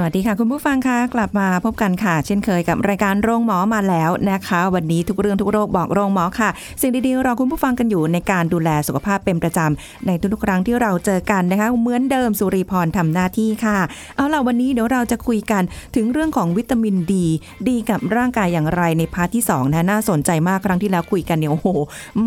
สวัสดีค่ะ คุณผู้ฟังค่ะกลับมาพบกันค่ะ เช่นเคยกับรายการโรงหมอมาแล้วนะคะ วันนี้ทุกเรื่องทุกโรคบอกโรงหมอค่ะ สิ่งดีๆรอคุณผู้ฟังกันอยู่ในการดูแลสุขภาพเป็นประจำในทุกๆครั้งที่เราเจอกันนะคะเหมือนเดิมสุริพรทำหน้าที่ค่ะ เอาล่ะวันนี้เดี๋ยวเราจะคุยกันถึงเรื่องของวิตามินดี ดีกับร่างกายอย่างไรในพาร์ทที่สองนะน่าสนใจมากครั้งที่แล้วคุยกันเนี่ยโอ้โห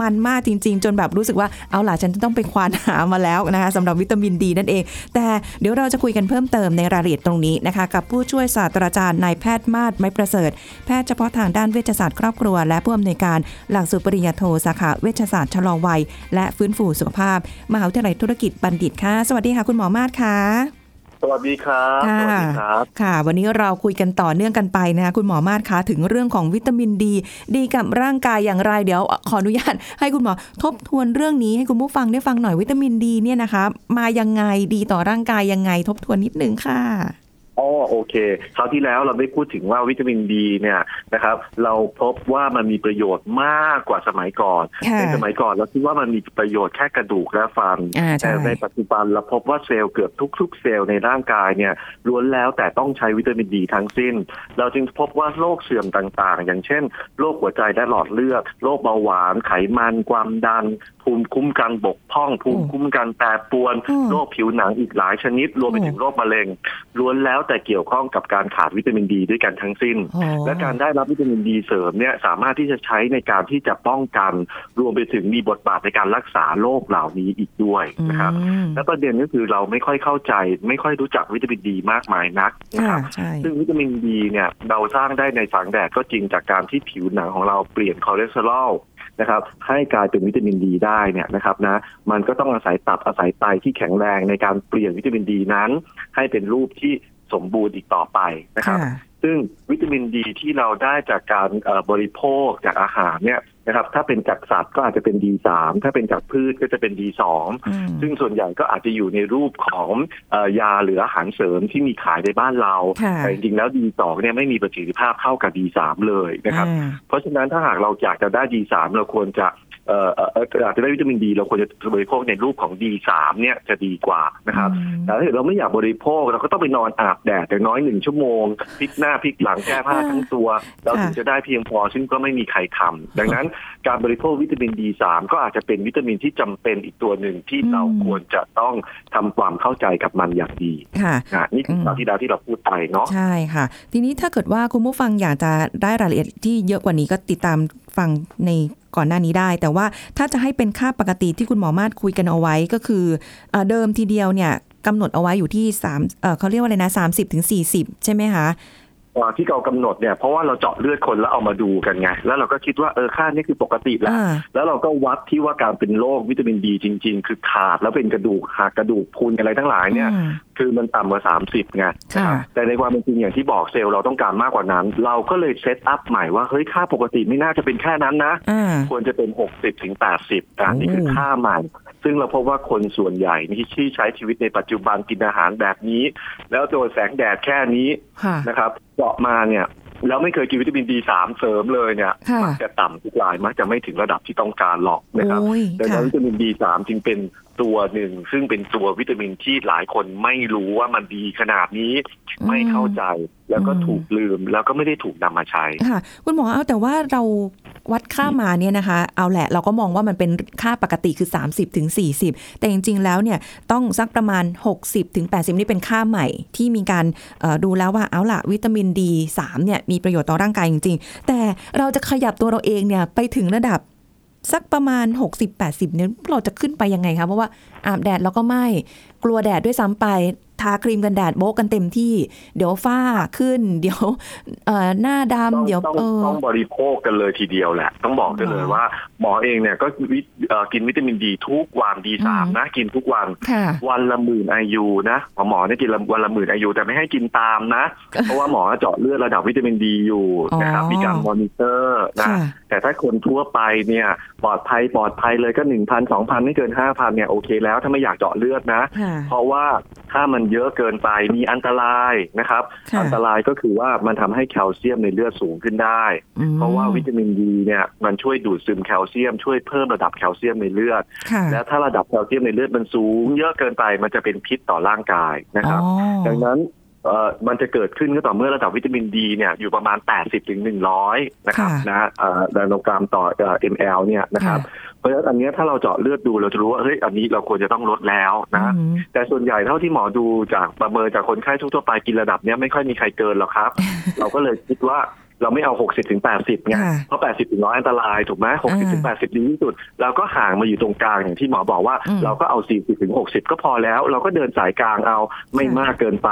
มันมากจริง ๆ จนแบบรู้สึกว่าเอาล่ะฉันจะต้องไปควานหามาแล้วนะคะสำหรับวิตามินดีนั่นเอง แต่เดี๋ยวเราจะคุยกันเพิ่มเติมในรายละเอียดตรงนี้นะคะกับผู้ช่วยศาสตราจารย์นายแพทย์มาศไม้ประเสริฐ แพทย์เฉพาะทางด้านเวชศาสตร์ครอบครัว และผู้อำนวยการหลักสูตรปริญญาโทสาขาเวชศาสตร์ชะลอวัย และฟื้นฟูสุขภาพ มหาวิทยาลัยธุรกิจบัณฑิตค่ะ สวัสดีค่ะคุณหมอมาศค่ะสวัสดีครับค่ะสวัสดีครับ ค่ะ วันนี้เราคุยกันต่อเนื่องกันไปนะคะคุณหมอมาศคะถึงเรื่องของวิตามินดี ดีกับร่างกายอย่างไรเดี๋ยวขออนุญาต ให้คุณหมอทบทวนเรื่องนี้ให้คุณผู้ฟังได้ฟังหน่อยวิตามินดีเนี่ยนะคะ มายังไงดีต่อร่างกายยังไงทบทวนนิดนึงค่ะ อ๋อโอเคคราวที่แล้วเราได้พูดถึงว่าวิตามินดีเนี่ยนะครับ เราพบว่ามันมีประโยชน์มากกว่าสมัยก่อนค่ะในสมัยก่อนเราคิดว่ามันมีประโยชน์แค่กระดูกและฟันอ่าใช่แต่ในปัจจุบันเราพบว่าเซลล์เกือบทุก ๆ เซลล์ในร่างกายเนี่ยล้วนแล้วแต่ต้องใช้วิตามินดีทั้งสิ้น เราจึงพบว่าโรคเสื่อมต่างๆ อย่างเช่นโรคหัวใจและหลอดเลือดโรคเบาหวานไขมันความดันภูมิคุ้มกันบกพร่องภูมิคุ้มกันแปรปรวนอืมโรคผิวหนังอีกหลายชนิด รวมไปถึงโรคมะเร็งล้วนแล้วแต่เกี่ยวข้องกับการขาดวิตามินดีด้วยกันทั้งสิ้นอ๋อและการได้รับวิตามินดีเสริมเนี่ยสามารถที่จะใช้ในการที่จะป้องกันรวมไปถึงมีบทบาทในการรักษาโรคเหล่านี้อีกด้วยนะครับอืมและประเด็นก็คือเราไม่ค่อยเข้าใจ ไม่ค่อยรู้จักวิตามินดีมากมายนักนะคค่ะใช่ซึ่งวิตามินดีเนี่ยเราสร้างได้ในแสงแดดก็จริงจากการที่ผิวหนังของเราเปลี่ยนคอเลสเตอรอลนะครับให้กลายเป็นวิตามินดีได้เนี่ยนะครับนะมันก็ต้องอาศัยตับอาศัยไตที่แข็งแรงในการเปลี่ยนวิตามินดีนั้น ให้เป็นรูปที่ สมบูรณ์อีกต่อไปนะครับค่ะซึ่งวิตามินดีที่เราได้จากการเอ่อบริโภคจากอาหารเนี่ย นะครับ ถ้าเป็นจากสัตว์ก็อาจจะเป็น D3 ถ้าเป็นจากพืชก็จะเป็น D2 อืมซึ่งส่วนใหญ่ก็อาจจะอยู่ในรูปของเออยาหรืออาหารเสริมที่มีขายในบ้านเราค่ะแต่จริงๆแล้ว D2 เนี่ยไม่มีประสิทธิภาพเท่ากับ D3 เลยนะครับอ่าเพราะฉะนั้นถ้าหากเราอยากจะได้ D3 เราควรจะเอ่อเอ่อเอ่ออยากจะได้วิตามินดี เราควรจะบริโภคในรูปของ D3 เนี่ยจะดีกว่านะครับแต่ถ้าเกิดเราไม่อยากบริโภคเราก็ต้องไปนอนอาบแดดอย่างน้อยหนึ่งชั่วโมงพลิกหน้าพลิกหลังแก้ผ้าทั้งตัว เราถึงจะได้เพียงพอซึ่งก็ไม่มีใครทำดังนั้นการบริโภควิตามิน D3 ก็อาจจะเป็นวิตามินที่จำเป็นอีกตัวหนึ่งที่อืมเราควรจะต้องทำความเข้าใจกับมันอย่างดีค่ะนะนี่คืออืมคราวที่แล้วที่เราพูดไปเนาะใช่ค่ะ ทีนี้ถ้าเกิดว่าคุณผู้ฟังอยากจะได้รายละเอียดที่เยอะกว่านี้ก็ติดตามฟังในก่อนหน้านี้ได้ แต่ว่าถ้าจะให้เป็นค่าปกติที่คุณหมอมาศคุยกันเอาไว้ก็คือเอ่อเดิมทีเดียวเนี่ยกำหนดเอาไว้อยู่ที่3เอ่อเขาเรียกว่าอะไรนะ30ถึง40 ใช่ไหมคะอ่า ที่เรากำหนดเนี่ยเพราะว่าเราเจาะเลือดคนแล้วเอามาดูกันไง แล้วเราก็คิดว่าเออค่านี้คือปกติแล้วอ่าแล้วเราก็วัดที่ว่าการเป็นโรควิตามินดีจริง ๆ คือขาดแล้วเป็นกระดูกหักกระดูกพรุนอะไรทั้งหลายเนี่ยอืม คือมันต่ำกว่าสามสิบไงค่ะนะครับแต่ในความเป็นจริงอย่างที่บอกเซลล์เราต้องการมากกว่านั้น เราก็เลย set up ใหม่ว่าเฮ้ยค่าปกติไม่น่าจะเป็นแค่นั้นนะอ่าควรจะเป็นหกสิบถึงแปดสิบอะนี่คือโอ้ค่าใหม่ ซึ่งเราพบว่าคนส่วนใหญ่ที่ที่ใช้ชีวิตในปัจจุบันกินอาหารแบบนี้ แล้วโดนแสงแดดแค่นี้ค่ะนะครับเจาะมาเนี่ย แล้วไม่เคยกินวิตามินดีสามเสริมเลยเนี่ยค่ะมัจะต่ำทุกรายมักจะไม่ถึงระดับที่ต้องการหรอกนะครับโอ้ยดังนั้ค่ะนวิตามินดีสามจึงเป็นตัวหนึ่ง ซึ่งเป็นตัววิตามินที่หลายคนไม่รู้ว่ามันดีขนาดนี้อืมไม่เข้าใจแล้วก็อืมถูกลืมแล้วก็ไม่ได้ถูกนำมาใช้ค่ะคุณหมอเอาแต่ว่าเรา วัดค่ามาเนี่ยนะคะ เอาแหละเราก็มองว่ามันเป็นค่าปกติคือ 30ถึง40 แต่จริง ๆ แล้วเนี่ยต้องสักประมาณ60ถึง80 นี่เป็นค่าใหม่ที่มีการดูแล้วว่าเอาล่ะวิตามินดี3เนี่ยมีประโยชน์ต่อร่างกายจริง ๆ แต่เราจะขยับตัวเราเองเนี่ยไปถึงระดับสักประมาณ 60-80เนี่ยเราจะขึ้นไปยังไงคะเพราะว่าอาบแดดเราก็ไม่ กลัวแดดด้วยซ้ำไปทาครีมกันแดดโบกกันเต็มที่ เดี๋ยวฝ้าขึ้น เดี๋ยวเอ่อหน้าต้องดำเดี๋ยวต้องเออต้องบริโภคกันเลยทีเดียวแหละ ต้องบอกได้เลยหรอว่า หมอเองเนี่ยก็วิเอ่อกินวิตามินดีทุกวันดีสามอืมนะกินทุกวันค่ะวันละหมื่น IU นะหมอหมอเนี่ยกินวันละหมื่น IU แต่ไม่ให้กินตามนะ เพราะว่าหมอเจาะเลือดระดับวิตามินดีอยู่นะครับอ๋อมีการมอนิเตอร์นะค่ะแต่ถ้าคนทั่วไปเนี่ยปลอดภัยปลอดภัยเลยก็หนึ่งพันสองพันไม่เกินห้าพันเนี่ยโอเคแล้วถ้าไม่อยากเจาะเลือดนะค่ะเพราะว่าถ้ามันเยอะเกินไปมีอันตรายนะครับค่ะอันตรายก็คือว่ามันทำให้แคลเซียมในเลือดสูงขึ้นได้อืมเพราะว่าวิตามินดีเนี่ยมันช่วยดูดซึมแคลเซียม ช่วยเพิ่มระดับแคลเซียมในเลือดค่ะและถ้าระดับแคลเซียมในเลือดมันสูง เยอะเกินไปมันจะเป็นพิษต่อร่างกายนะครับอ๋อดังนั้น เอ่อมันจะเกิดขึ้นก็ต่อเมื่อระดับวิตามินดีเนี่ยอยู่ประมาณ 80ถึง100 นะครับค่ะ นะเอ่อนาโนกรัมต่อเอ่อ ml เนี่ยนะครับเพราะฉะนั้นอันเนี้ยถ้าเราเจาะเลือดดูเราจะรู้ว่าเฮ้ยอันนี้เราควรจะต้องลดแล้วนะ อืมแต่ส่วนใหญ่เท่าที่หมอดูจากประเมินจากคนไข้ทั่วๆไปกินระดับเนี้ยไม่ค่อยมีใครเกินหรอกครับ เราก็เลยคิดว่า เราไม่เอา60ถึง80ไงค่ะเพราะ80ถึง100อันตรายถูกไหม60ถึง80ดีที่สุดเราก็ห่างมาอยู่ตรงกลางอย่างที่หมอบอกว่าอืมเราก็เอา40ถึง60ก็พอแล้ว เราก็เดินสายกลางเอาไม่ค่ะมากเกินไป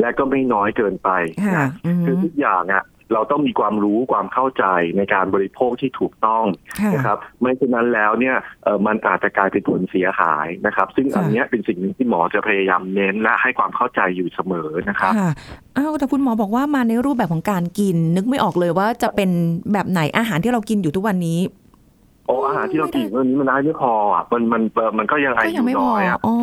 และก็ไม่น้อยเกินไปค่ะนะอืมคือทุกอย่างอะ เราต้องมีความรู้ความเข้าใจในการบริโภคที่ถูกต้องค่ะนะครับไม่เช่นนั้นแล้วเนี่ยเอ่อมันอาจจะกลายเป็นผลเสียหายนะครับ ซึ่งค่ะอันเนี้ยเป็นสิ่งหนึ่งที่หมอจะพยายามเน้นและให้ความเข้าใจอยู่เสมอนะครับค่ะอ้าวแต่คุณหมอบอกว่ามาในรูปแบบของการกิน นึกไม่ออกเลยว่าจะเป็นแบบไหนอาหารที่เรากินอยู่ทุกวันนี้ โอ้อาหารที่เรากินวันนี้มันได้ไม่พออะมันมันเอ่อมันก็ยังอาก็ยัยุงไม่พน้ออยอะอ๋อ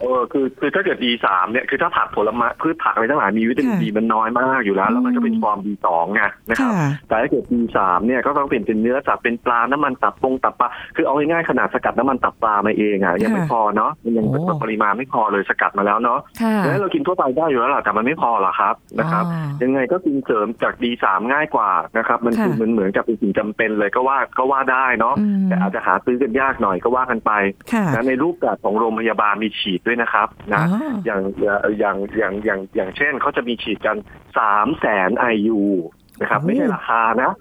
เออคือคือถ้าเกิด D3 เนี่ยคือถ้าผักผลไม้พืชผักอะไรทั้งหลายมีวิตามินค่ะดีมันน้อยมากอยู่แล้ว แล้วมันก็เป็นอืมฟอร์ม D2 ไงนะครับค่ะแต่ถ้าเกิด D3 เนี่ยก็ต้องเป็นเป็นเนื้อสัตว์เป็นปลาน้ำมันตับปงตับปลาคือเอาง่ายๆขนาดสกัดน้ำมันตับปลามาเองอะยังไม่ค่ะพอเนาะมันยังโอ้ปริมาณไม่พอเลยสกัดมาแล้วเนาะค่ะแล้วเรากินทั่วไปได้อยู่แล้วล่ะแต่มันไม่พอหรอกครับนะครับอ๋อยังไงก็กินเสริมจาก D3 ง่ายกว่านะครับมันค่ะคือมันเหมือนกับเป็นสิ่งจำเป็นเลยก็ว่าก็ว่าได้เนาะอืมแต่อาจจะหาซื้อกันยากหน่อยก็ว่ากันไปค่ะนะในรูปแบบของโรงพยาบาลมีฉีดด้วยนะครับนะอ๋ออย่างอย่างอย่างอย่างอย่างเช่นเขาจะมีฉีดกันสามแสนไอยูนะครับโอ้ไม่ใช่ราคานะ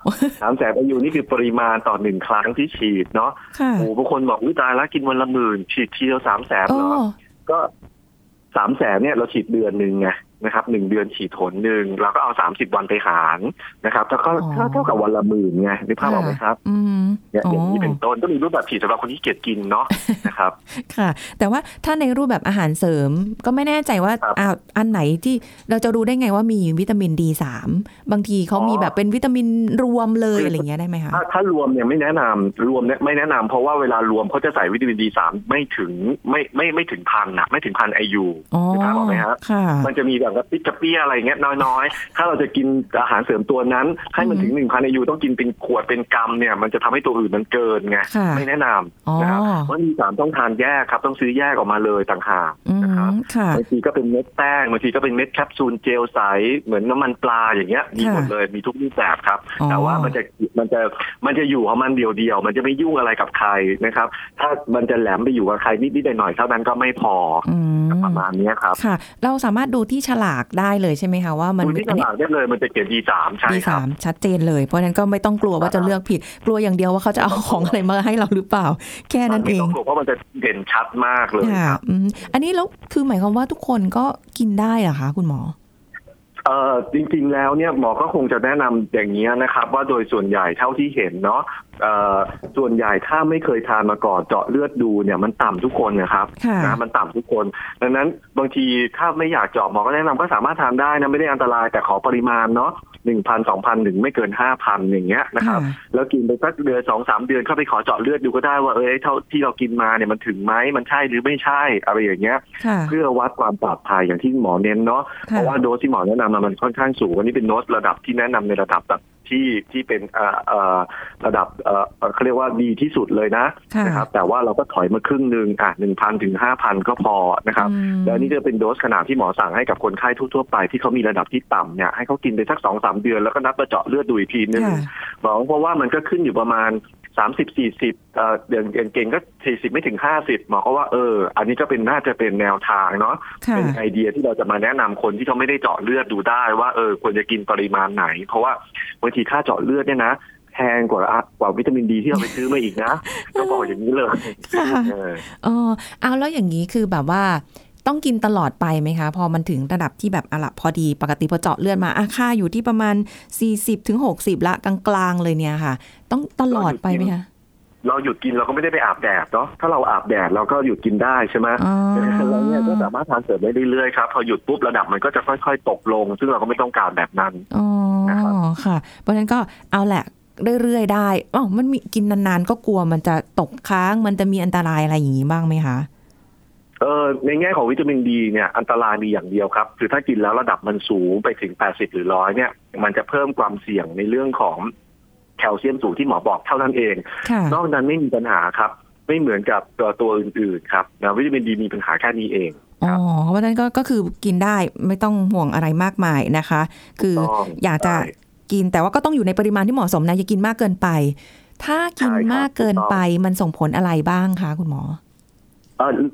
สามแสนไอยูนี่คือปริมาณต่อหนึ่งครั้งที่ฉีดเนาะค่ะโอ้บางคนบอกวิตายแล้วกินวันละหมื่นฉีดทีเดียวสามแสนโอ้เหรอก็สามแสนเนี่ยเราฉีดเดือนหนึ่งไง นะครับหนึ่งเดือนฉีดหนหนึ่งเราก็เอาสามสิบวันไปหารนะครับแล้วก็อ๋อเท่ากับวันละหมื่นไงนึกภาพออกไหมครับอืมเนี่ยอย่างนี้อ๋อเป็นต้นก็มีรูปแบบฉีดสำหรับคนที่เกียจกินเนาะนะครับ ค่ะ แต่ว่าถ้าในรูปแบบอาหารเสริมก็ไม่แน่ใจว่าครับอ้าวอันไหนที่เราจะรู้ได้ไงว่ามีวิตามินดีสามบางทีเขาอ๋อมีแบบเป็นวิตามินรวมเลยคือออะไรอย่างเงี้ยได้ไหมคะถ้าถ้ารวมเนี่ยไม่แนะนำรวมเนี่ยไม่แนะนำเพราะว่าเวลารวมเขาจะใส่วิตามินดีสามไม่ถึงไม่ไม่ไม่ถึงพันนะไม่ถึงพันไอยูอ๋อนึกภาพออกไหมครับค่ะมันจะมีแบบกระปิดกระเปี้ยอะไรเงี้ยน้อยๆ ถ้าเราจะกินอาหารเสริมตัวนั้น ให้มันอืมถึงหนึ่งพันไอยูต้องกินเป็นขวดเป็นกรัมเนี่ยมันจะทำให้ตัวอื่นมันเกินไงค่ะไม่แนะนอ๋อำนะครับเพราะดีสามต้องทานแยกครับ ต้องซื้อแยกออกมาเลยต่างหากอืนะครับมค่ะบางทีก็เป็นเม็ดแป้งบางทีก็เป็นเม็ดแคปซูลเจลใสเหมือนน้ำมันปลาอย่างเงี้ยมีหมดค่ะเลยมีทุกรูปแบบครับอ๋อแต่ว่ามันจะมันจะมันจะอยู่ของมันเดียวๆมันจะไม่ยุ่งอะไรกับใครนะครับ ถ้ามันจะแหลมไปอยู่กับใครนิดๆหน่อยๆเท่านั้นก็ไม่พออืมประมาณเนี้ยครับค่ะ เราสามารถดูที่ฉลากได้เลยใช่ไหมคะว่ามันดูที่ตลาดได้เลยมันจะเขียน D3 ใช่ดีครัสาบมชัดเจนเลย เพราะฉะนั้นก็ไม่ต้องกลัวว่าจะเลือกผิด กลัวอย่างเดียวว่าเขาจะเอาของอะไรมาให้เราหรือเปล่า แค่นั้นเอไม่งต้องกลัวเพราะมันจะเด่นชัดมากเลยค่ะครับอืมอันนี้แล้วคือหมายความว่าทุกคนก็กินได้เหรอคะคุณหมอเอ่อจริงๆแล้วเนี่ยหมอก็คงจะแนะนำอย่างนี้ยนะครับ ว่าโดยส่วนใหญ่เท่าที่เห็นเนาะเอ่อ ส่วนใหญ่ถ้าไม่เคยทานมาก่อนเจาะเลือดดูเนี่ยมันต่ำทุกคนนะครับค่ะนะมันต่ำทุกคน ดังนั้นบางทีถ้าไม่อยากเจาะหมอก็แนะนำก็สามารถทานได้นะไม่ได้อันตรายแต่ขอปริมาณเนาะหนึ่งพันสองพันถึงไม่เกินห้าพันอย่างเงี้ยนะครับค่ะแล้วกินไปสักเดือนสองสามเดือนเข้าไปขอเจาะเลือดดูก็ได้ว่าเอ้ยเท่าที่เรากินมาเนี่ยมันถึงไหมมันใช่หรือไม่ใช่อะไรอย่างเงี้ยค่ะเพื่อวัดความปลอดภัยอย่างที่หมอเน้นเนาะเพค่ะราะว่าโดสที่หมอแนะนำมามันค่อนข้างสูงวันนี้เป็นโดสระดับที่แนะนำในระดับแบบ ที่ที่เป็นเอ่อเอ่อระดับเอ่อเอ่อเขาเรียกว่าดีที่สุดเลยนะค่ะนะครับแต่ว่าเราก็ถอยมาครึ่งหนึ่งอะหนึ่งพันถึงห้าพันก็พอนะครับอืมแล้วนี่จะเป็นโดสขนาดที่หมอสั่งให้กับคนไข้ทั่วๆไปที่เขามีระดับที่ต่ำเนี่ยให้เขากินไปสักสองสามเดือนแล้วก็นัดมาเจาะเลือดดูอีกทีนึงค่ะหมอเพราะว่ามันก็ขึ้นอยู่ประมาณ สามสิบสี่สิบเอ่ออย่างอย่างเก่งก็สี่สิบไม่ถึงห้าสิบหมอก็ว่าเออ อันนี้ก็เป็นน่าจะเป็นแนวทางเนาะค่ะเป็นไอเดียที่เราจะมาแนะนำคนที่เขาไม่ได้เจาะเลือดดูได้ว่าเออควรจะกินปริมาณไหน เพราะว่าบางทีค่าเจาะเลือดเนี่ยนะแพงกว่ากว่าวิตามินดีที่เราไปซื้อมาอีกนะต้องบอกอย่างนี้เลยค่ะเออเออเอาแล้วอย่างนี้คือแบบว่า ต้องกินตลอดไปไหมคะ พอมันถึงระดับที่แบบอะละพอดีปกติพอเจาะเลือดมาอะค่าอยู่ที่ประมาณ 40ถึง60 ละกลางๆเลยเนี่ยค่ะ ต้องตลอดไปไหมคะเราหยุดกินเราก็ไม่ได้ไปอาบแดดเนาะถ้าเราอาบแดดเราก็หยุดกินได้ใช่ไหมอ๋อแล้วเนี่ยก็สามารถทานเสริมได้เรื่อยๆครับพอหยุดปุ๊บระดับมันก็จะค่อย ๆ ตกลง ซึ่งเราก็ไม่ต้องการแบบนั้นอ๋อนะครับค่ะ เพราะฉะนั้นก็เอาแหละเรื่อยๆได้อ๋อมันมีกินนานๆก็กลัวมันจะตกค้างมันจะมีอันตรายอะไรอย่างนี้บ้างไหมคะ เออในแง่ของวิตามินดีเนี่ยอันตรายมีอย่างเดียวครับ คือถ้ากินแล้วระดับมันสูงไปถึง 80 หรือร้อยเนี่ย มันจะเพิ่มความเสี่ยงในเรื่องของแคลเซียมสูงที่หมอบอกเท่านั้นเองค่ะนอกนั้นไม่มีปัญหาครับ ไม่เหมือนกับตัวตัวอื่นๆครับนะวิตามินดีมีปัญหาแค่นี้เองอ๋อเพราะฉะนั้นก็ก็คือกินได้ไม่ต้องห่วงอะไรมากมายนะคะ คือต้องอยากจะใช่กินแต่ว่าก็ต้องอยู่ในปริมาณที่เหมาะสมนะอย่ากินมากเกินไป ถ้ากินใช่ครับมากเกินไปมันส่งผลอะไรบ้างคะคุณหมอเอ่อ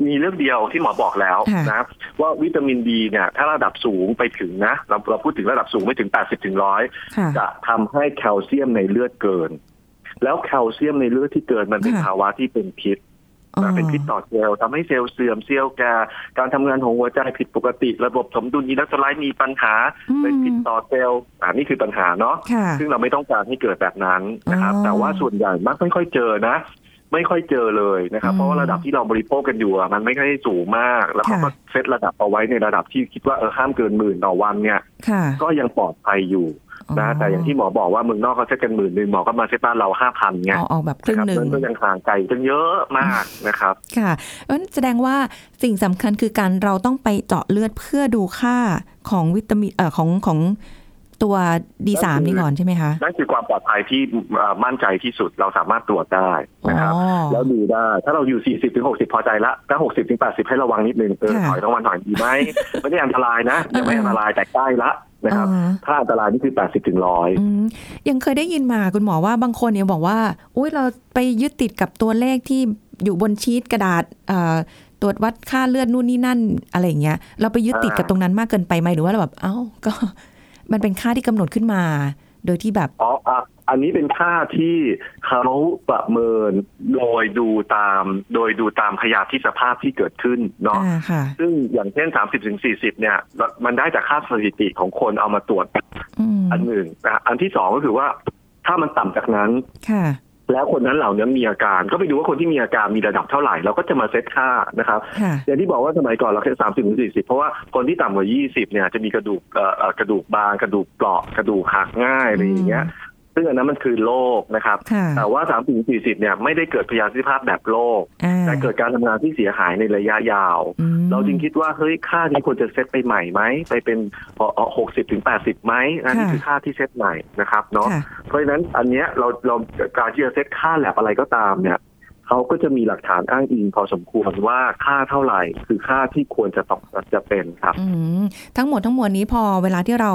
มีเรื่องเดียวที่หมอบอกแล้วค่ะนะครับว่าวิตามินดีเนี่ยถ้าระดับสูงไปถึงนะเราเราพูดถึงระดับสูงไปถึง 80ถึงร้อยค่ะจะทำให้แคลเซียมในเลือดเกิน แล้วแคลเซียมในเลือดที่เกินมันเป็นค่ะภาวะที่เป็นพิษนะเป็นพิษต่อเซลล์ทำให้เซลล์เสื่อมเซลล์แก่การทำงานของหัวใจผิดปกติ ระบบสมดุลอิเล็กโทรไลต์มีปัญหาอืมเป็นพิษต่อเซลล์อ่านี่คือปัญหาเนาะค่ะซึ่งเราไม่ต้องการให้เกิดแบบนั้นนะครับอ๋อแต่ว่าส่วนใหญ่มักไม่ค่อยเจอนะ ไม่ค่อยเจอเลยนะครับอืมเพราะว่าระดับที่เราบริโภคกันอยู่อะมันไม่ค่อยสูงมาก แล้วเขาก็ค่ะเซตระดับเอาไว้ในระดับที่คิดว่าเออห้ามเกินหมื่นต่อวันเนี่ยค่ะก็ยังปลอดภัยอยู่นะแต่อย่างที่หมอบอกว่าเมืองนอกเขาเซตกันหมื่นหนึ่งหมอก็มาเซตบ้านเราห้าพันไงเอาเอาแบบครึ่งนะครับหนึ่งมันก็ยังห่างไกลกันเยอะมากนะครับ ค่ะเพราะฉะนั้นแสดงว่าสิ่งสำคัญคือการเราต้องไปเจาะเลือดเพื่อดูค่าของวิตามินเอ่อของของ ตัวดีสามนี่ก่อนใช่ไหมคะนั่นคือความปลอดภัยที่เอ่อมั่นใจที่สุดเราสามารถตรวจได้นะครับอ๋อแล้วดูได้ ถ้าเราอยู่40ถึง60พอใจละถ้า60ถึง80ให้ระวังนิดนึงเออค่ะถอยต้องวันถอยดีไหมไม่ได้อันตรายนะยังไม่อันตรายแต่ใกล้ละนะครับอ่าถ้าอันตรายนี่คือ80ถึงร้อยอืมยังเคยได้ยินมาคุณหมอว่าบางคนเนี่ยบอกว่าอุ้ยเราไปยึดติดกับตัวเลขที่อยู่บนชีตกระดาษเอ่อตรวจวัดค่าเลือดนู่นนี่นั่นอะไรอย่างเงี้ยเราไปยึดติดกับตรงนั้นมากเกินไปไหมหรือว่าเราแบบเอ้าก็ มันเป็นค่าที่กำหนดขึ้นมา โดยที่แบบอ๋ออะอันนี้เป็นค่าที่เขาประเมินโดยดูตาม โดยดูตามพยาธิสภาพที่เกิดขึ้นเนาะอ่าค่ะซึ่งอย่างเช่น30ถึง40เนี่ย มันได้จากค่าสถิติของคนเอามาตรวจอืมอันหนึ่งนะอันที่สองก็คือว่าถ้ามันต่ำจากนั้นค่ะ แล้วคนนั้นเหล่านี้มีอาการก็ไปดูว่าคนที่มีอาการมีระดับเท่าไหร่เราก็จะมาเซตค่านะครับค่ะอย่างที่บอกว่าสมัยก่อนเราแค่สามสิบถึงสี่สิบเพราะว่าคนที่ต่ำกว่ายี่สิบเนี่ยจะมีกระดูกเอ่อเอ่อกระดูกบางกระดูกเปราะกระดูกหักง่ายอะไรอย่างเงี้ย ซึ่งอันนั้นมันคือโรคนะครับค่ะแต่ว่าสามถึงสี่สิบเนี่ยไม่ได้เกิดพยาธิภาพแบบโรคอ่าแต่เกิดการทำงานที่เสียหายในระยะยาวอืมเราจึงคิดว่าเฮ้ยค่านี้ควรจะเซตไปใหม่ไหมไปเป็นหกสิบถึงแปดสิบไหมนั่นค่ะคือค่าที่เซตใหม่นะครับเนาะค่ะเพราะฉะนั้นอันเนี้ยเราเราการที่จะเซตค่าแลบอะไรก็ตามเนี่ยเขาก็จะมีหลักฐานอ้างอิงพอสมควรว่าค่าเท่าไหร่ คือค่าที่ควรจะต้องจะเป็นครับอืมทั้งหมดทั้งมวลนี้พอเวลาที่เรา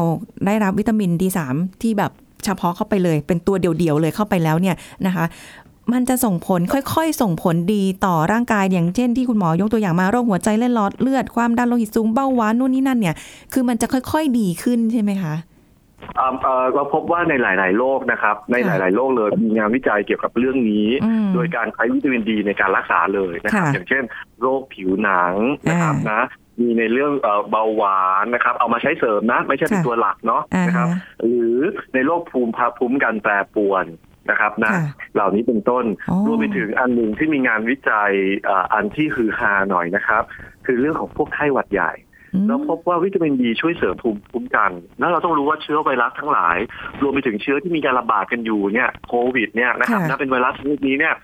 ได้รับวิตามิน D3 ที่แบบ เฉพาะเข้าไปเลย เป็นตัวเดียวๆเลยเข้าไปแล้วเนี่ยนะคะมันจะส่งผลค่อยๆ ส่งผลดีต่อร่างกายอย่างเช่นที่คุณหมอยกตัวอย่างมาโรคหัวใจเลือดหลอดเลือดความดันโลหิตสูงเบาหวานนู่นนี่นั่นเนี่ย คือมันจะค่อยๆดีขึ้นใช่ไหมคะอ่าเอ่อเราพบว่าในหลาย ๆ โรคนะครับ ในหค่ะลาย ๆ โรคเลยมีงานวิจัยเกี่ยวกับเรื่องนี้อืมโดยการใช้วิตามินดีในการรักษาเลยนะครับค่ะอย่างเช่น โรคผิวหนังนะครับอ่านนะ มีในเรื่องเอ่อเบาหวานนะครับ เอามาใช้เสริมนะ ไม่ใช่เป็นค่ะตัวหลักเนาะอ่านะครับฮะหรือในโรคภูมิภูมิกันแปรปรวนนะครับนะค่ะเหล่านี้เป็นต้นอ๋อรวมไปถึงอันหนึ่งที่มีงานวิจัยเอ่ออันที่ฮือฮาหน่อยนะครับ คือเรื่องของพวกไข้หวัดใหญ่อืมเราพบว่าวิตามินดีช่วยเสริมภูมิคุ้มกัน แล้วเราต้องรู้ว่าเชื้อไวรัสทั้งหลาย รวมไปถึงเชื้อที่มีการระบาดกันอยู่เนี่ยโควิดเนี่ยนะครับค่ะนะเป็นไวรัสชนิดนี้เนี่ย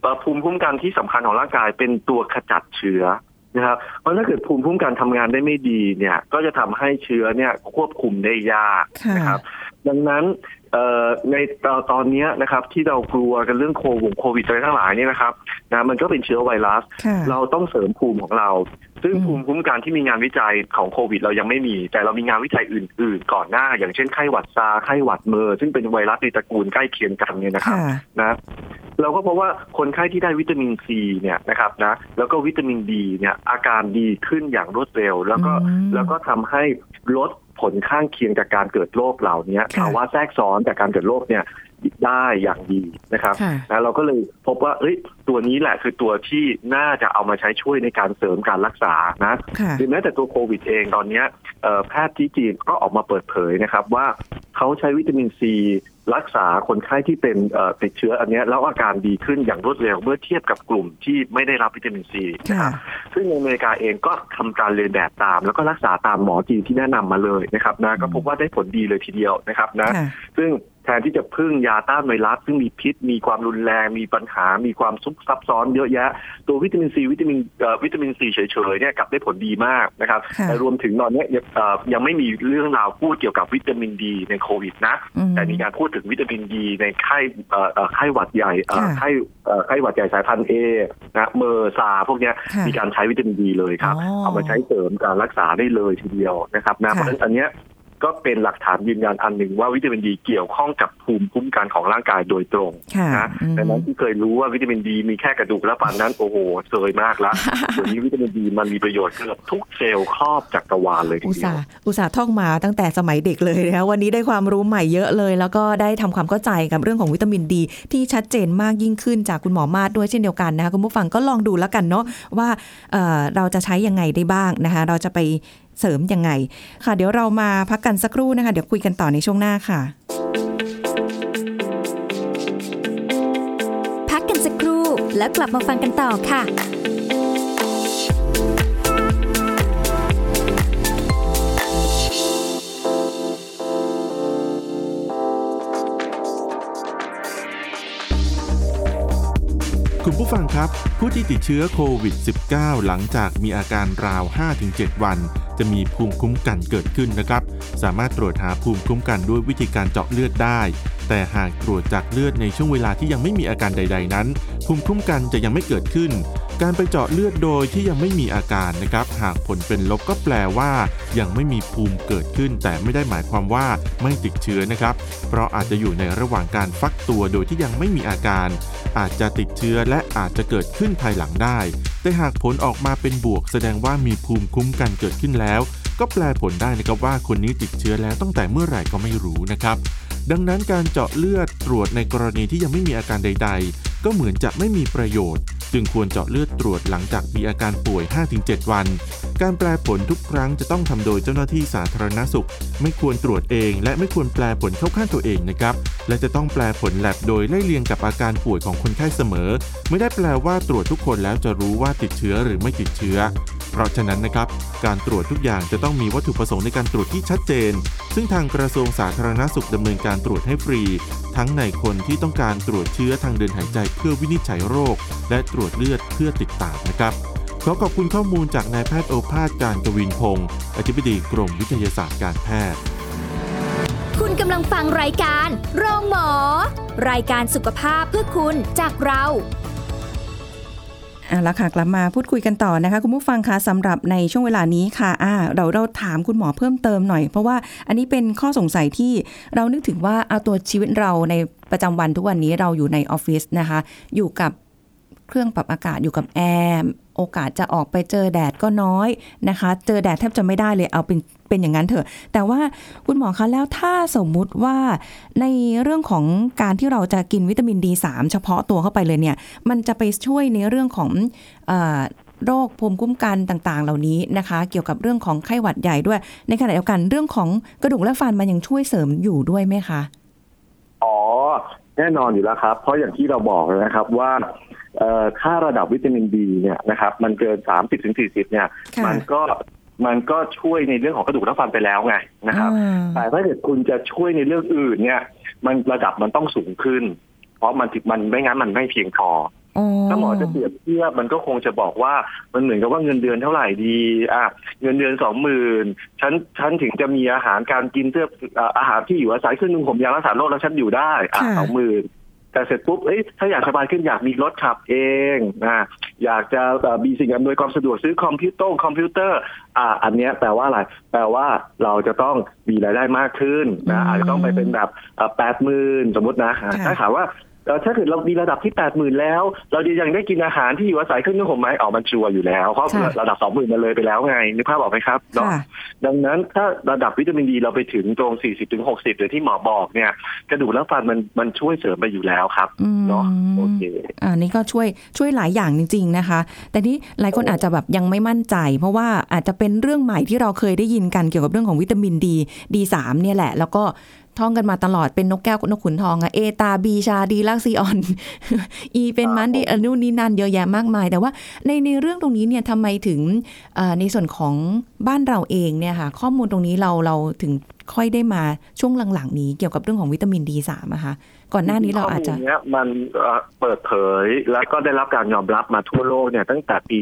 เอ่อภูมิคุ้มกันที่สำคัญของร่างกายเป็นตัวขจัดเชื้อ นะครับเพราะถ้าเกิดภูมิคุ้มกันทำงานได้ไม่ดีเนี่ยก็จะทำให้เชื้อเนี่ยควบคุมได้ยากค่ะนะครับ ดังนั้นเอ่อในตอนตอนเนี้ยนะครับที่เรากลัวกันเรื่องโควงโควิดอะไรทั้งหลายเนี่ยนะครับนะมันก็เป็นเชื้อไวรัสค่ะเราต้องเสริมภูมิของเรา ซึ่งอืมภูมิคุ้มกันที่มีงานวิจัยของโควิด เรายังไม่มี แต่เรามีงานวิจัยอื่น ๆ ก่อนหน้า อย่างเช่นไข้หวัดซาร์ไข้หวัดเมอร์ซึ่งเป็นไวรัสในตระกูลใกล้เคียงกันเนี่ยนะครับค่ะนะ เราก็พบว่าคนไข้ที่ได้วิตามินซีเนี่ยนะครับนะแล้วก็วิตามินดีเนี่ยอาการดีขึ้นอย่างรวดเร็ว แล้วก็อืมแล้วก็ทำให้ลดผลข้างเคียงจากการเกิดโรคเหล่านี้ค่ะภาวะแทรกซ้อนจากการเกิดโรคเนี่ยได้อย่างดีนะครับค่ะนะเราก็เลยพบว่าเอ้ยตัวนี้แหละคือตัวที่น่าจะเอามาใช้ช่วยในการเสริมการรักษานะค่ะหรือแม้แต่ตัวโควิดเองตอนเนี้ยเอ่อแพทย์ที่จีนก็ออกมาเปิดเผยนะครับว่าเขาใช้วิตามินซี รักษาคนไข้ที่เป็นเอ่อติดเชื้ออันเนี้ยแล้วอาการดีขึ้นอย่างรวดเร็วเมื่อเทียบกับกลุ่มที่ไม่ได้รับวิตามินซีนะคค่ะรับซึ่งในอเมริกาเองก็ทำการเรียนแบบตาม แล้วก็รักษาตามหมอจีนที่แนะนำมาเลยนะครับนะก็พบว่าได้ผลดีเลยทีเดียวนะครับนะค่ะซึ่ง แทนที่จะพึ่งยาต้านไวรัสซึ่งมีพิษ มีความรุนแรง มีปัญหา มีความซุกซับซ้อนเยอะแยะ ตัววิตามินซีวิตามินเอ่อวิตามินซีเฉยๆเนี่ยกลับได้ผลดีมากนะครับค่ะแต่รวมถึงตอนเนี้ยยังเอ่อยังไม่มีเรื่องราวพูดเกี่ยวกับวิตามินดีในโควิดนะอืมแต่มีการพูดถึงวิตามินดีในไข้เอ่อเอ่อไข้หวัดใหญ่เอ่อค่ะไข้เอ่อไข้หวัดใหญ่สายพันธุ์เอนะเมอร์ซาพวกเนี้ยค่ะมีการใช้วิตามินดีเลยครับอ๋อเอามาใช้เสริมการรักษาได้เลยทีเดียวนะครับนะค่ะเพราะฉะนั้นอันเนี้ย ก็เป็นหลักฐานยืนยันอันหนึ่งว่าวิตามินดีเกี่ยวข้องกับภูมิคุ้มกันของร่างกายโดยตรงค่ะนะอืมดังนั้นที่เคยรู้ว่าวิตามินดีมีแค่กระดูกและฟันนั้นโอ้โหเซยมากละเดี๋ยวนี้วิตามินดีมันมีประโยชน์เกือบทุกเซลล์ครอบจักรวาลเลยทีอุตเดียส่าวห์อุตส่าห์ท่องมาตั้งแต่สมัยเด็กเลยนะคะวันนี้ได้ความรู้ใหม่เยอะเลย แล้วก็ได้ทำความเข้าใจกับเรื่องของวิตามินดี ที่ชัดเจนมากยิ่งขึ้นจากคุณหมอมาศด้วยเช่นเดียวกันนะคะคุณผู้ฟังก็ลองดูแล้วกันเนาะว่าเอ่อเราจะใช้ยังไงได้บ้างนะคะ เราจะไป เสริมยังไง ค่ะ เดี๋ยวเรามาพักกันสักครู่นะคะ เดี๋ยวคุยกันต่อในช่วงหน้าค่ะ พักกันสักครู่แล้วกลับมาฟังกันต่อค่ะ ผู้ฟังครับ ผู้ที่ติดเชื้อโควิด -19 หลังจากมีอาการราว 5-7 วัน จะมีภูมิคุ้มกันเกิดขึ้นนะครับ สามารถตรวจหาภูมิคุ้มกันด้วยวิธีการเจาะเลือดได้ แต่หากตรวจจากเลือดในช่วงเวลาที่ยังไม่มีอาการใด ๆ นั้น ภูมิคุ้มกันจะยังไม่เกิดขึ้น การไปเจาะเลือดโดยที่ยังไม่มีอาการนะครับ หากผลเป็นลบก็แปลว่า ยังไม่มีภูมิเกิดขึ้น แต่ไม่ได้หมายความว่าไม่ติดเชื้อนะครับ เพราะอาจจะอยู่ในระหว่างการฟักตัวโดยที่ยังไม่มีอาการ อาจจะติดเชื้อและอาจจะเกิดขึ้นภายหลังได้ แต่หากผลออกมาเป็นบวก แสดงว่ามีภูมิคุ้มกันเกิดขึ้นแล้ว ก็แปลผลได้นะครับว่าคนนี้ติดเชื้อแล้วตั้งแต่เมื่อไหร่ก็ไม่รู้นะครับ ดังนั้นการเจาะเลือดตรวจในกรณีที่ยังไม่มีอาการใด ๆ ก็เหมือนจะไม่มีประโยชน์ จึงควรเจาะเลือดตรวจหลังจากมีอาการป่วย 5-7 วันการแปลผลทุกครั้งจะต้องทำโดยเจ้าหน้าที่สาธารณสุข ไม่ควรตรวจเอง และไม่ควรแปลผลเข้าข้างตัวเองนะครับ และจะต้องแปลผลแลบโดยไล่เลียงกับอาการป่วยของคนไข้เสมอ ไม่ได้แปลว่าตรวจทุกคนแล้วจะรู้ว่าติดเชื้อหรือไม่ติดเชื้อ เพราะฉะนั้นนะครับ การตรวจทุกอย่างจะต้องมีวัตถุประสงค์ในการตรวจที่ชัดเจน ซึ่งทางกระทรวงสาธารณสุขดำเนินการตรวจให้ฟรี ทั้งในคนที่ต้องการตรวจเชื้อทางเดินหายใจเพื่อวินิจฉัยโรค และตรวจเลือดเพื่อติดตามนะครับ ขอขอบคุณข้อมูลจากนายแพทย์โอภาสการกวินพงศ์อธิบดีกรมวิทยาศาสตร์การแพทย์ คุณกำลังฟังรายการ โรงหมอ รายการสุขภาพเพื่อคุณจากเราเอาละค่ะกลับมาพูดคุยกันต่อนะคะ คุณผู้ฟังคะสำหรับในช่วงเวลานี้ค่ะอ่าเราเราถามคุณหมอเพิ่มเติมหน่อย เพราะว่าอันนี้เป็นข้อสงสัยที่เรานึกถึงว่าเอาตัวชีวิตเราในประจำวันทุกวันนี้เราอยู่ในออฟฟิศนะคะ อยู่กับ เครื่องปรับอากาศอยู่กับแอร์โอกาสจะออกไปเจอแดดก็น้อยนะคะ เจอแดดแทบจะไม่ได้เลยเอาเป็นเป็นอย่างนั้นเถอะ แต่ว่าคุณหมอคะแล้วถ้าสมมุติว่าในเรื่องของการที่เราจะกินวิตามิน D3 เฉพาะตัวเข้าไปเลยเนี่ย มันจะไปช่วยในเรื่องของอโรคภูมิคุ้มกันต่างๆ เหล่านี้นะคะ เกี่ยวกับเรื่องของไข้หวัดใหญ่ด้วย ในขณะเดียวกันเรื่องของกระดูกและฟันมันยังช่วยเสริมอยู่ด้วยไหมคะ อ๋อ แน่นอนอยู่แล้วครับ เพราะอย่างที่เราบอกนะครับว่า ค่าระดับวิตามินดีเนี่ยนะครับมันเกิน 30ถึง40เนี่ยค่ะมันก็มันก็ช่วยในเรื่องของกระดูกและฟันไปแล้วไงนะครับอ่าแต่ถ้าเกิดคุณจะช่วยในเรื่องอื่นเนี่ย มันระดับมันต้องสูงขึ้น เพราะมันมันไม่งั้นมันไม่เพียงพออ๋อถ้าหมอจะเปรียบเทียบมันก็คงจะบอกว่ามันเหมือนกับว่าเงินเดือนเท่าไหร่ดี อะเงินเดือนสองหมื่นฉันฉันถึงจะมีอาหารการกินเสื้ออ่าอาหารที่อยู่อาศัยเครื่องนุ่งผมยารักษาโรคแล้วฉันอยู่ได้ อะค่ะสองหมื่น แต่เสร็จปุ๊บเอ้ยถ้าอยากสบายขึ้นอยากมีรถขับเองนะอยากจะเอ่อมีสิ่งอำนวยความสะดวกซื้อคอมพิวเตอร์คอมพิวเตอร์อ่าอันเนี้ยแปลว่าอะไร แปลว่าเราจะต้องมีรายได้มากขึ้นนะอาจจะต้องไปเป็นแบบแปดหมื่นสมมตินะค่ะถ้าถามว่าเอ่อ ถ้าเกิดเรามีระดับที่แปดหมื่นแล้ว เราจะยังได้กินอาหารที่อยู่อาศัยเครื่องนุ่งห่มไหมอ๋อมัน sure อยู่แล้วเพราะค่ะระดับสองหมื่นมาเลยไปแล้วไงนึกภาพออกไหมครับเนาะค่ะดังนั้นถ้าระดับวิตามินดีเราไปถึงตรง40ถึง60หรือที่หมอบอกเนี่ย กระดูกและฟันมันมันช่วยเสริมไปอยู่แล้วครับอืมเนาะโอเคอันนี้ก็ช่วยช่วยหลายอย่างจริง ๆนะคะ แต่นี่หลายคนอาจจะแบบยังไม่มั่นใจ เพราะว่าอาจจะเป็นเรื่องใหม่ที่เราเคยได้ยินกันเกี่ยวกับเรื่องของวิตามินดีดีสามเนี่ยแหละ แล้วก็ ท่องกันมาตลอดเป็นนกแก้วนกขุนทองอะเอตาบีชาดีลักซีออน อีเป็นมันดีอนุนนี่นั่นเยอะแยะมากมาย แต่ว่าในในเรื่องตรงนี้เนี่ยทำไมถึงเอ่อในส่วนของบ้านเราเองเนี่ยค่ะ ข้อมูลตรงนี้เราเราถึงค่อยได้มาช่วงหลังๆ นี้เกี่ยวกับเรื่องของวิตามินดีสามอะคะ ก่อนหน้านี้เราอาจจะข้มูลเนี้ยมันเอ่อเปิดเผยแล้วก็ได้รับการยอมรับมาทั่วโลกเนี่ยตั้งแต่ปี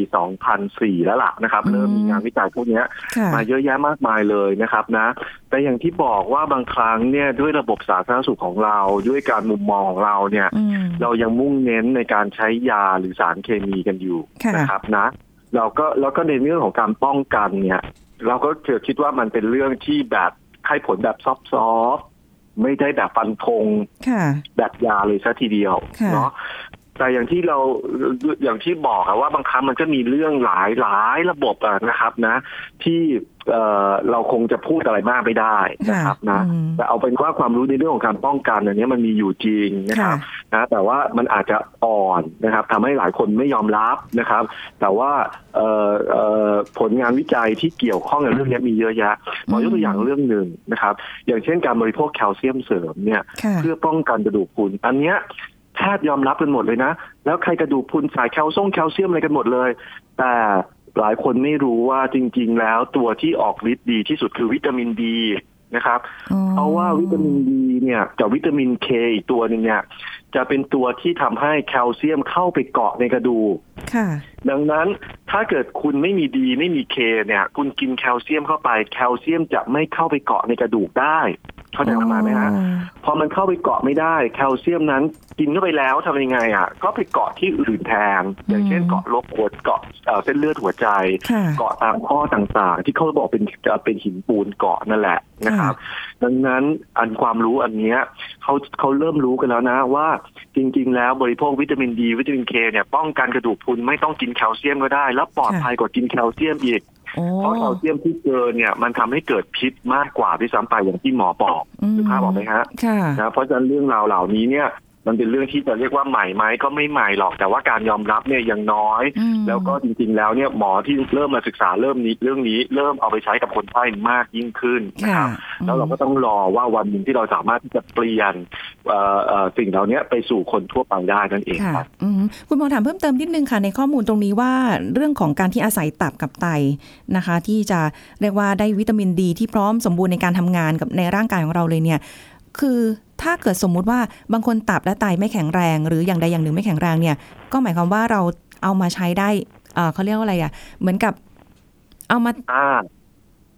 2004 แล้วล่ะนะครับอืมเริ่มมีงานวิจัยพวกเนี้ยค่ะมาเยอะแยะมากมายเลยนะครับนะ แต่อย่างที่บอกว่าบางครั้งเนี่ยด้วยระบบสาธารณสุขของเรา ด้วยการมุมมองของเราเนี่ยอืมเรายังมุ่งเน้นในการใช้ยาหรือสารเคมีกันอยู่ค่ะนะครับนะเราก็แล้วก็ในเรื่องของการป้องกันเนี่ย เราก็เกิดคิดว่ามันเป็นเรื่องที่แบบให้ผลแบบซอฟต์ๆ ไม่ได้แบบฟันธงค่ะแบบยาเลยซะทีเดียวค่ะเนาะ แต่อย่างที่เราอย่างที่บอกอะว่าบางครั้งมันก็มีเรื่องหลายหลายระบบอะนะครับนะ ที่เอ่อเราคงจะพูดอะไรมากไม่ได้นะครับนะอืมแต่เอาเป็นว่าความรู้ในเรื่องของการป้องกันอันนี้มันมีอยู่จริงนะคค่ะรับนะแต่ว่ามันอาจจะอ่อนนะครับทำให้หลายคนไม่ยอมรับนะครับ แต่ว่าเอ่อเอ่อผลงานวิจัยที่เกี่ยวข้องกับเรื่องนี้มีเยอะแยะหมอยกตัวอย่างเรื่องหนึ่งนะครับ อย่างเช่นการบริโภคแคลเซียมเสริมเนี่ยค่ะเพื่อป้องกันกระดูกพรุนอันเนี้ย แพทย์ยอมรับกันหมดเลยนะ แล้วใครกระดูกพรุนสายแคลซ่งแคลเซียมอะไรกันหมดเลย แต่หลายคนไม่รู้ว่าจริง ๆ แล้วตัวที่ออกฤทธิ์ดีที่สุดคือวิตามินดีนะครับอ๋อเพราะว่าวิตามินดีเนี่ยกับวิตามินเคอีกตัวหนึงเนี่ย จะเป็นตัวที่ทำให้แคลเซียมเข้าไปเกาะในกระดูกค่ะดังนั้นถ้าเกิดคุณไม่มีดีไม่มีเคเนี่ย คุณกินแคลเซียมเข้าไปแคลเซียมจะไม่เข้าไปเกาะในกระดูกได้ เข้าใจประมาณไหมฮะพอมันเข้าไปเกาะไม่ได้ แคลเซียมนั้นกินเข้าไปแล้วทำยังไงอะก็ไปเกาะที่อื่นแทนอย่างเช่นเกาะลบหัวเกาะเอ่อเส้นเลือดหัวใจค่ะเกาะตามข้อต่างๆ ที่เขาบอกเป็นจะเป็นหินปูนเกาะนั่นแหละนะครับ ดังนั้นอันความรู้อันเนี้ยเขาเขาเริ่มรู้กันแล้วนะว่าจริง ๆ แล้วบริโภควิตามินดี วิตามินเคเนี่ยป้องกันกระดูกพรุนไม่ต้องกินแคลเซียมก็ได้ แล้วปลอดภัยกว่ากินแคลเซียมอีกโอ้ เพราะแคลเซียมที่เกินเนี่ยมันทำให้เกิดพิษมากกว่าที่ซ้ำไปอย่างที่หมอบอกอืมนึกภาพออกไหมฮะค่ะนะเพราะฉะนั้นเรื่องราวเหล่านี้เนี่ย มันเป็นเรื่องที่จะเรียกว่าใหม่ไหมก็ไม่ใหม่หรอกแต่ว่าการยอมรับเนี่ยยังน้อยอืมแล้วก็จริง ๆ แล้วเนี่ยหมอที่เริ่มมาศึกษาเริ่มนี้เรื่องนี้เริ่มเอาไปใช้กับคนไข้มากยิ่งขึ้นนะค่ะครับแล้วเราก็ต้องรอว่าวันหนึ่งที่เราสามารถที่จะเปลี่ยนเอ่อเอ่อสิ่งเหล่านี้ไปสู่คนทั่วไปได้นั่นเองค่ะครับอืมคุณหมอถามเพิ่มเติมนิดนึงค่ะในข้อมูลตรงนี้ว่าเรื่องของการที่อาศัยตับกับไตนะคะ ที่จะเรียกว่าได้วิตามินดี ที่พร้อมสมบูรณ์ในการทำงานกับในร่างกายของเราเลยเนี่ย คือ ถ้าเกิดสมมุติว่าบางคนตับและไตไม่แข็งแรง หรืออย่างใดอย่างหนึ่งไม่แข็งแรงเนี่ย ก็หมายความว่าเราเอามาใช้ได้เอ่อเขาเรียกว่าอะไรอะ เหมือนกับเอามา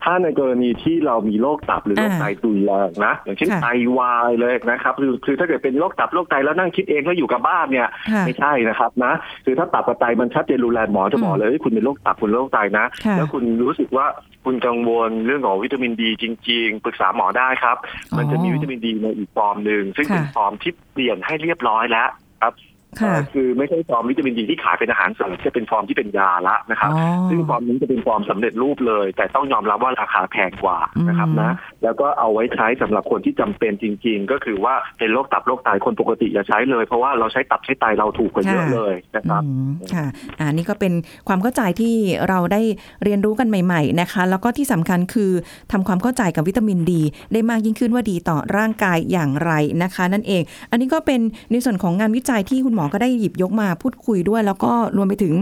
ถ้าถ้าในกรณีที่เรามีโรคตับหรือโรคอ่าไตรุนแรงนะอย่างเช่นค่ะไตวายเลยนะครับคือคือถ้าเกิดเป็นโรคตับโรคไตแล้วนั่งคิดเองก็อยู่กับบ้านเนี่ยค่ะไม่ใช่นะครับนะคือถ้าตับกับไตมันชัดเจนรุนแรงหมอจะบอกเลยว่าคุณเป็นโรคตับคุณเป็นโรคไตนะค่ะแล้วคุณรู้สึกว่าคุณกังวลเรื่องของวิตามินดีจริง ๆ ปรึกษาหมอได้ครับ มันจะมีวิตามินดีในอีกฟอร์มหนึ่งซึ่งเป็นค่ะฟอร์มที่เปลี่ยนให้เรียบร้อยแล้วครับ ค่ะเอ่อคือไม่ใช่ฟอร์มวิตามินดีที่ขายเป็นอาหารเสริมจะเป็นฟอร์มที่เป็นยาละนะครับอ๋อซึ่งฟอร์มนี้จะเป็นฟอร์มสำเร็จรูปเลย แต่ต้องยอมรับว่าราคาแพงกว่านะครับนะ แล้วก็เอาไว้ใช้สำหรับคนที่จำเป็นจริง ๆ ก็คือว่าเป็นโรคตับโรคไตคนปกติอย่าใช้เลย เพราะว่าเราใช้ตับใช้ไตเราถูกกว่าเยอะค่ะเลยนะครับอืมค่ะอ่านี่ก็เป็นความเข้าใจที่เราได้เรียนรู้กันใหม่ ๆนะคะ แล้วก็ที่สำคัญคือทำความเข้าใจกับวิตามินดี ได้มากยิ่งขึ้นว่าดีต่อร่างกายอย่างไรนะคะ นั่นเอง อันนี้ก็เป็นในส่วนของงานวิจัยที่คุณหมอก็ได้หยิบยกมาพูดคุยด้วย แล้วก็รวมไปถึง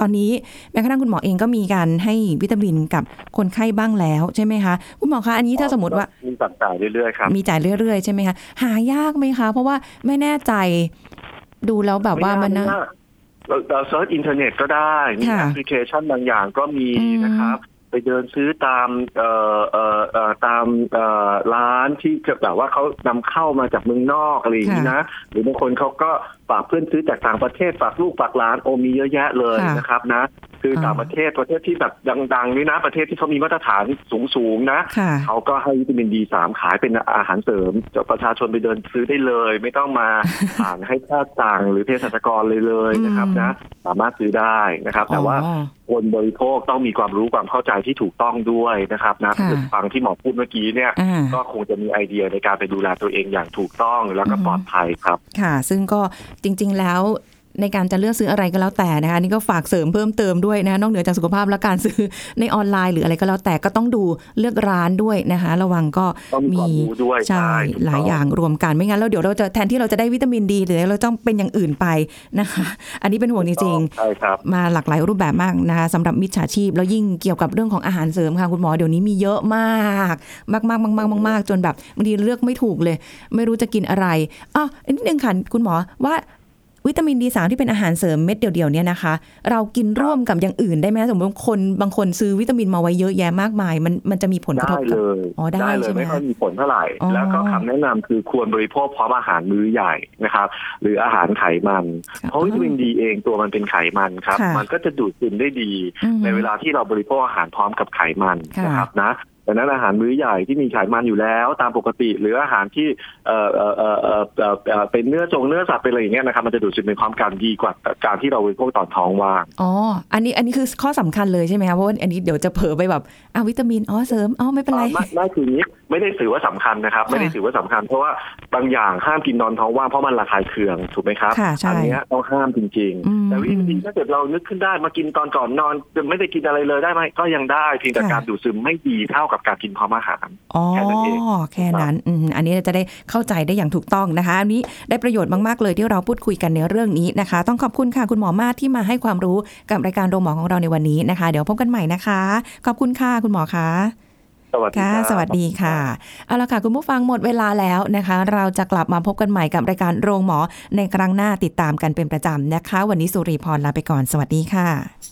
ตอนนี้แม้กระทั่งคุณหมอเองก็มีการให้วิตามินกับคนไข้บ้างแล้วใช่ไหมคะคุณหมอคะอันนี้ถ้าสมมติว่ามีจัดจ่ายเรื่อยๆครับมีจ่ายเรื่อยๆใช่ไหมคะหายากไหมคะ เพราะว่าไม่แน่ใจดูแล้วแบบว่ามันนะไยกเราเรา search อินเทอร์เน็ตก็ได้มีค่ะแอปพลิเคชันบางอย่างก็มีอืมนะครับ ไปเดินซื้อตามเอ่อเอ่อเอ่อตามเอ่อร้านที่แบบว่าเขานำเข้ามาจากเมืองนอกอะไรอย่างนี้นะ หรือบางคนเขาก็ ฝากเพื่อนซื้อจากต่างประเทศฝากลูกฝากหลานโอมีเยอะแยะเลยค่ะนะครับนะ คือต่างประเทศประเทศที่แบบดังๆนี่นะประเทศที่เขามีมาตรฐานสูงๆนะค่ะเขาก็ให้วิตามินดีสามขายเป็นอาหารเสริมจะประชาชนไปเดินซื้อได้เลย ไม่ต้องมาผ่านให้แพทย์สั่งหรือเภสัชกรเลยเลยนะครับอืมนะ สามารถซื้อได้นะครับ แต่ว่าอ๋อคนบริโภคต้องมีความรู้ความเข้าใจที่ถูกต้องด้วยนะครับนะค่ะคือฟังที่หมอพูดเมื่อกี้เนี่ยอ่าก็คงจะมีไอเดียในการไปดูแลตัวเองอย่างถูกต้องแล้วก็อืมปลอดภัยครับ ค่ะ ซึ่งก็จริง ๆ แล้ว ในการจะเลือกซื้ออะไรก็แล้วแต่นะคะนี่ก็ฝากเสริมเพิ่มเติมด้วยนะคะนอกเหนือจากสุขภาพและการซื้อในออนไลน์หรืออะไรก็แล้วแต่ก็ต้องดูเลือกร้านด้วยนะคะ ระวังก็ต้องมีความรู้ด้วยใช่ใช่ถูกต้องหลายอย่างรวมกันไม่งั้นแล้วเดี๋ยวเราจะแทนที่เราจะได้วิตามินดีหรือเราต้องเป็นอย่างอื่นไปนะคะ อันนี้เป็นห่วงจริงๆใช่ครับมาหลากหลายรูปแบบมากนะคะสำหรับมิจฉาชีพแล้วยิ่งเกี่ยวกับเรื่องของอาหารเสริมค่ะคุณหมอเดี๋ยวนี้มีเยอะมาก มากมากมากมากมากมากจนแบบบางทีเลือกไม่ถูกเลย ไม่รู้จะกินอะไรอ๋อนิดนึงค่ะคุณหมอว่า วิตามินดีสามที่เป็นอาหารเสริมเม็ดเดียวๆเนี่ยนะคะ เรากินร่วมกับอย่างอื่นได้ไหมสมมติว่าคนบางคนซื้อวิตามินมาไว้เยอะแยะมากมาย มันมันจะมีผลกระทได้บเลกับยอ๋อได้เลใช่ยไหมไม่ค่อยมีผลเท่าไหร่อ๋อแล้วก็คำแนะนำคือควรบริโภคพร้อมอาหารมื้อใหญ่นะครับ หรืออาหารไขมันค่ะเพราะวิตามินดีเองตัวมันเป็นไขมันครับค่ะมันก็จะดูดซึมได้ดีอืมในเวลาที่เราบริโภคอาหารพร้อมกับไขมันค่ะนะครับนะ ดังนั้นอาหารมื้อใหญ่ที่มีไขมันอยู่แล้ว ตามปกติ หรืออาหารที่เอ่อเอ่อเอ่อเอ่อเอ่อเอ่อเป็นเนื้อจงเนื้อสัตว์เป็นอะไรอย่างเงี้ยนะครับมันจะดูดซึมเป็นความการดีกว่าการที่เราบริโภคตอนท้องว่าง อ๋อ อันนี้อันนี้คือข้อสำคัญเลยใช่ไหมคะเพราะว่าอันนี้เดี๋ยวจะเผลอไปแบบอะวิตามินอ๋อเสริมอ๋อไม่เป็นไรอ่าไม่ไม่คืออย่างนี้ไม่ได้ถือว่าสำคัญนะครับค่ะไม่ได้ถือว่าสำคัญ เพราะว่าบางอย่างห้ามกินนอนท้องว่างเพราะมันระคายเคืองถูกไหมครับค่ะใช่อัเนี้ยต้องห้ามจริง อืมๆ แต่วิตามินดีถ้าเกิดเรานึกขึ้นได้มากินตอนก่อนนอนจะไม่ได้กินอะไรเลยได้ไหมก็ยังได้เพียงแต่ค่ะ การดูดซึมไม่ดีเท่ากับการกินพร้อมอาหารอ๋อแค่นั้นเองแค่นั้นอืมอันนี้จะได้เข้าใจได้อย่างถูกต้องนะคะ อันนี้ได้ประโยชน์มาก ๆ เลยที่เราพูดคุยกันในเรื่องนี้นะคะ ต้องขอบคุณค่ะคุณหมอมาศที่มาให้ความรู้กับรายการโรงหมอของเราในวันนี้นะคะ เดี๋ยวพบกันใหม่นะคะ ขอบคุณค่ะคุณหมอคะสวัสดีค่ะครับสวัสดีค่ะ เอาละค่ะ คุณผู้ฟังหมดเวลาแล้วนะคะ เราจะกลับมาพบกันใหม่กับรายการโรงหมอในครั้งหน้าติดตามกันเป็นประจำนะคะ วันนี้สุริพรลาไปก่อน สวัสดีค่ะ